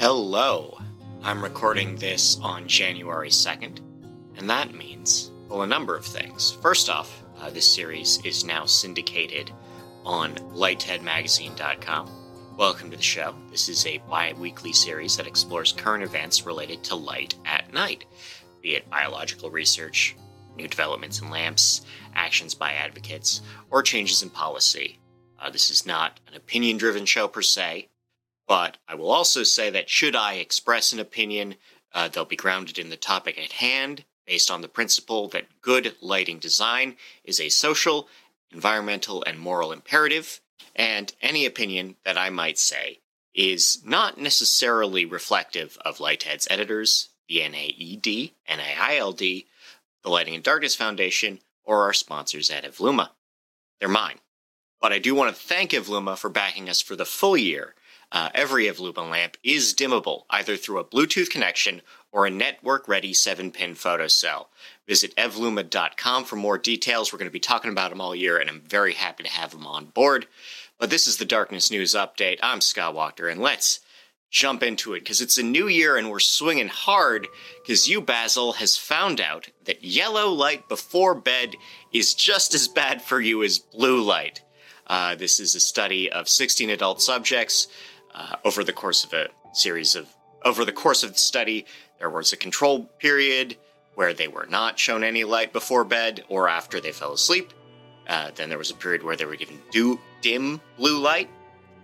Hello. I'm recording this on January 2nd, and that means, well, a number of things. First off, uh, this series is now syndicated on lightheadmagazine.com. Welcome to the show. This is a bi weekly series that explores current events related to light at night, be it biological research, new developments in lamps, actions by advocates, or changes in policy. Uh, this is not an opinion driven show per se, but I will also say that should I express an opinion, uh, they'll be grounded in the topic at hand, based on the principle that good lighting design is a social, environmental, and moral imperative, and any opinion that I might say is not necessarily reflective of Lighthead's editors, the NAED, NAILD, the Lighting and Darkness Foundation, or our sponsors at Evluma. They're mine. But I do want to thank Evluma for backing us for the full year uh, every Evluma lamp is dimmable, either through a Bluetooth connection or a network ready 7 pin photocell. Visit evluma.com for more details. We're going to be talking about them all year, and I'm very happy to have them on board. But this is the Darkness News Update. I'm Scott Wachter, and let's jump into it because it's a new year and we're swinging hard because you, Basel, has found out that yellow light before bed is just as bad for you as blue light. Uh, this is a study of 16 adult subjects uh, over the course of a series of over the course of the study, there was a control period where they were not shown any light before bed or after they fell asleep. Uh, then there was a period where they were given do, dim blue light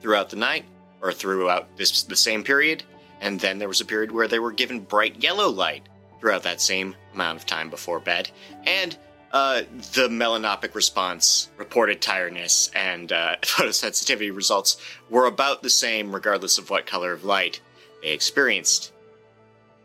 throughout the night or throughout this the same period, and then there was a period where they were given bright yellow light throughout that same amount of time before bed. And uh, the melanopic response, reported tiredness, and uh, photosensitivity results were about the same regardless of what color of light they experienced.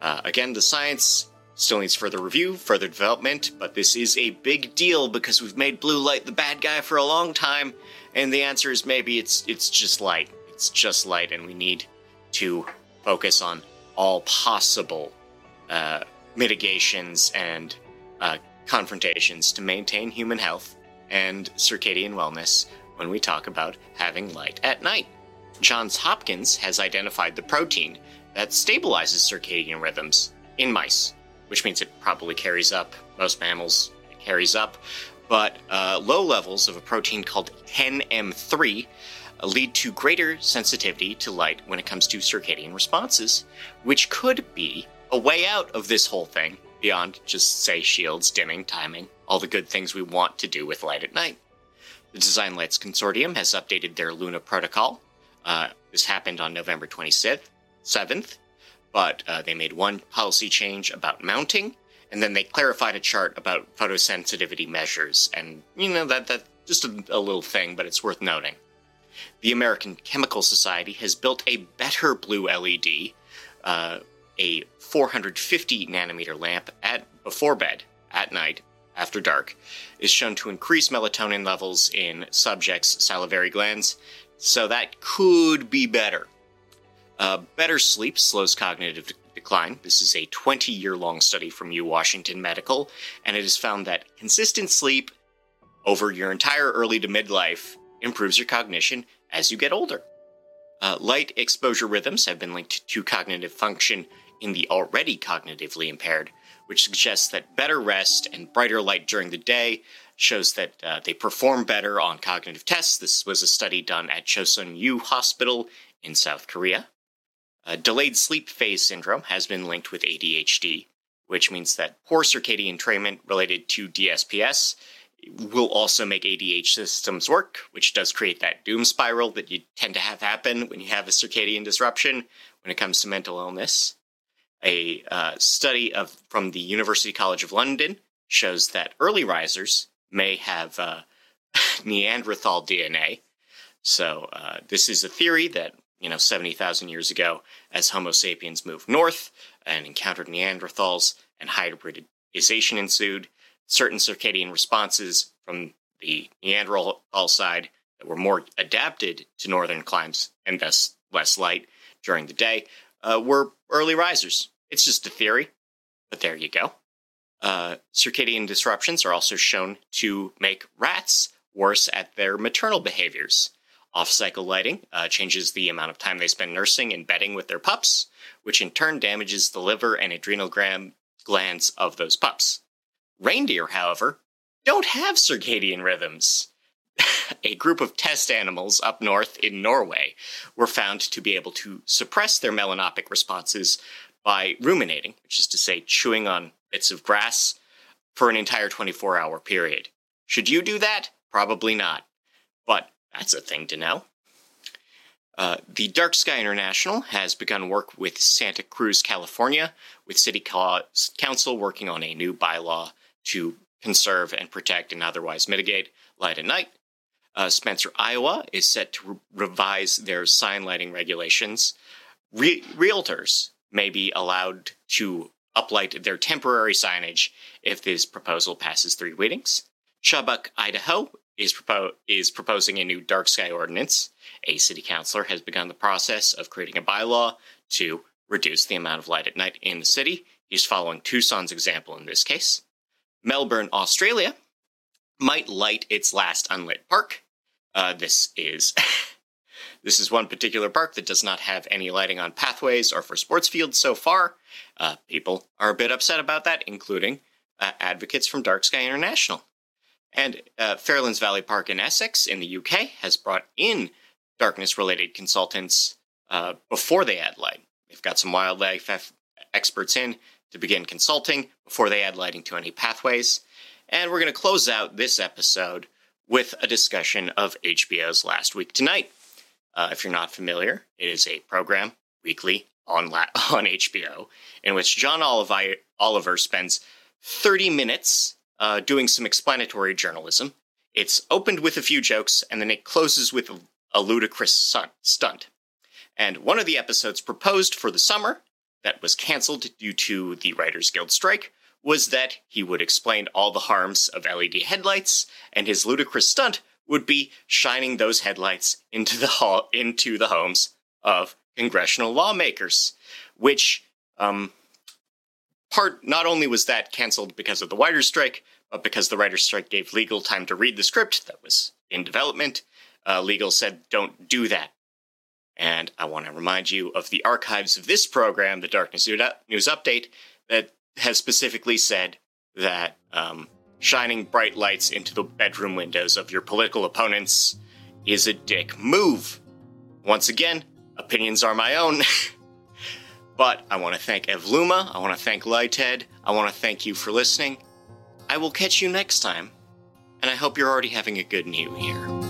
Uh, again, the science still needs further review, further development, but this is a big deal because we've made blue light the bad guy for a long time, and the answer is maybe it's it's just light. It's just light, and we need to focus on all possible uh, mitigations and uh, confrontations to maintain human health and circadian wellness when we talk about having light at night. Johns Hopkins has identified the protein that stabilizes circadian rhythms in mice, which means it probably carries up. Most mammals it carries up, but uh, low levels of a protein called 10M3 lead to greater sensitivity to light when it comes to circadian responses, which could be a way out of this whole thing beyond just, say, shields, dimming, timing, all the good things we want to do with light at night. The Design Lights Consortium has updated their Luna protocol. Uh, this happened on November 27th, 7th, but uh, they made one policy change about mounting, and then they clarified a chart about photosensitivity measures. And, you know, that, that just a, a little thing, but it's worth noting. The American Chemical Society has built a better blue LED uh, a 450 nanometer lamp at before bed at night after dark is shown to increase melatonin levels in subjects' salivary glands, so that could be better. Uh, better sleep slows cognitive de- decline. This is a 20 year long study from U Washington Medical, and it has found that consistent sleep over your entire early to midlife improves your cognition as you get older. Uh, light exposure rhythms have been linked to cognitive function in the already cognitively impaired, which suggests that better rest and brighter light during the day shows that uh, they perform better on cognitive tests. This was a study done at Chosun U Hospital in South Korea. Delayed sleep phase syndrome has been linked with ADHD, which means that poor circadian entrainment related to DSPS will also make ADH systems work, which does create that doom spiral that you tend to have happen when you have a circadian disruption when it comes to mental illness. A uh, study of from the University College of London shows that early risers may have uh, Neanderthal DNA. So uh, this is a theory that you know seventy thousand years ago, as Homo sapiens moved north and encountered Neanderthals, and hybridization ensued, certain circadian responses from the Neanderthal side that were more adapted to northern climes and thus less light during the day uh, were early risers. It's just a theory, but there you go. Uh, circadian disruptions are also shown to make rats worse at their maternal behaviors. Off cycle lighting uh, changes the amount of time they spend nursing and bedding with their pups, which in turn damages the liver and adrenal gram- glands of those pups. Reindeer, however, don't have circadian rhythms. a group of test animals up north in Norway were found to be able to suppress their melanopic responses by ruminating, which is to say, chewing on bits of grass for an entire 24 hour period. Should you do that? Probably not. But that's a thing to know. Uh, the Dark Sky International has begun work with Santa Cruz, California, with City Council working on a new bylaw to conserve and protect and otherwise mitigate light at night. Uh, Spencer, Iowa is set to re- revise their sign lighting regulations. Re- realtors may be allowed to uplight their temporary signage if this proposal passes three readings. Chubbuck, Idaho is, propo- is proposing a new dark sky ordinance. A city councilor has begun the process of creating a bylaw to reduce the amount of light at night in the city. He's following Tucson's example in this case. Melbourne, Australia might light its last unlit park. Uh, this is this is one particular park that does not have any lighting on pathways or for sports fields so far. Uh, people are a bit upset about that, including uh, advocates from Dark Sky International. And uh, Fairlands Valley Park in Essex in the UK has brought in darkness related consultants uh, before they add light. They've got some wildlife experts in to begin consulting before they add lighting to any pathways. And we're going to close out this episode with a discussion of HBO's Last Week Tonight. Uh, if you're not familiar, it is a program weekly on La- on HBO in which John Oliver, Oliver spends 30 minutes uh, doing some explanatory journalism. It's opened with a few jokes, and then it closes with a ludicrous stunt. And one of the episodes proposed for the summer that was canceled due to the Writers Guild strike was that he would explain all the harms of LED headlights, and his ludicrous stunt would be shining those headlights into the hall into the homes of congressional lawmakers, which um, part not only was that canceled because of the writers' strike, but because the writers' strike gave legal time to read the script that was in development. Uh, legal said, "Don't do that." And I want to remind you of the archives of this program, the Darkness News Update, that has specifically said that um, shining bright lights into the bedroom windows of your political opponents is a dick move. Once again, opinions are my own. but I want to thank Evluma, I want to thank Lighthead, I want to thank you for listening. I will catch you next time, and I hope you're already having a good new year.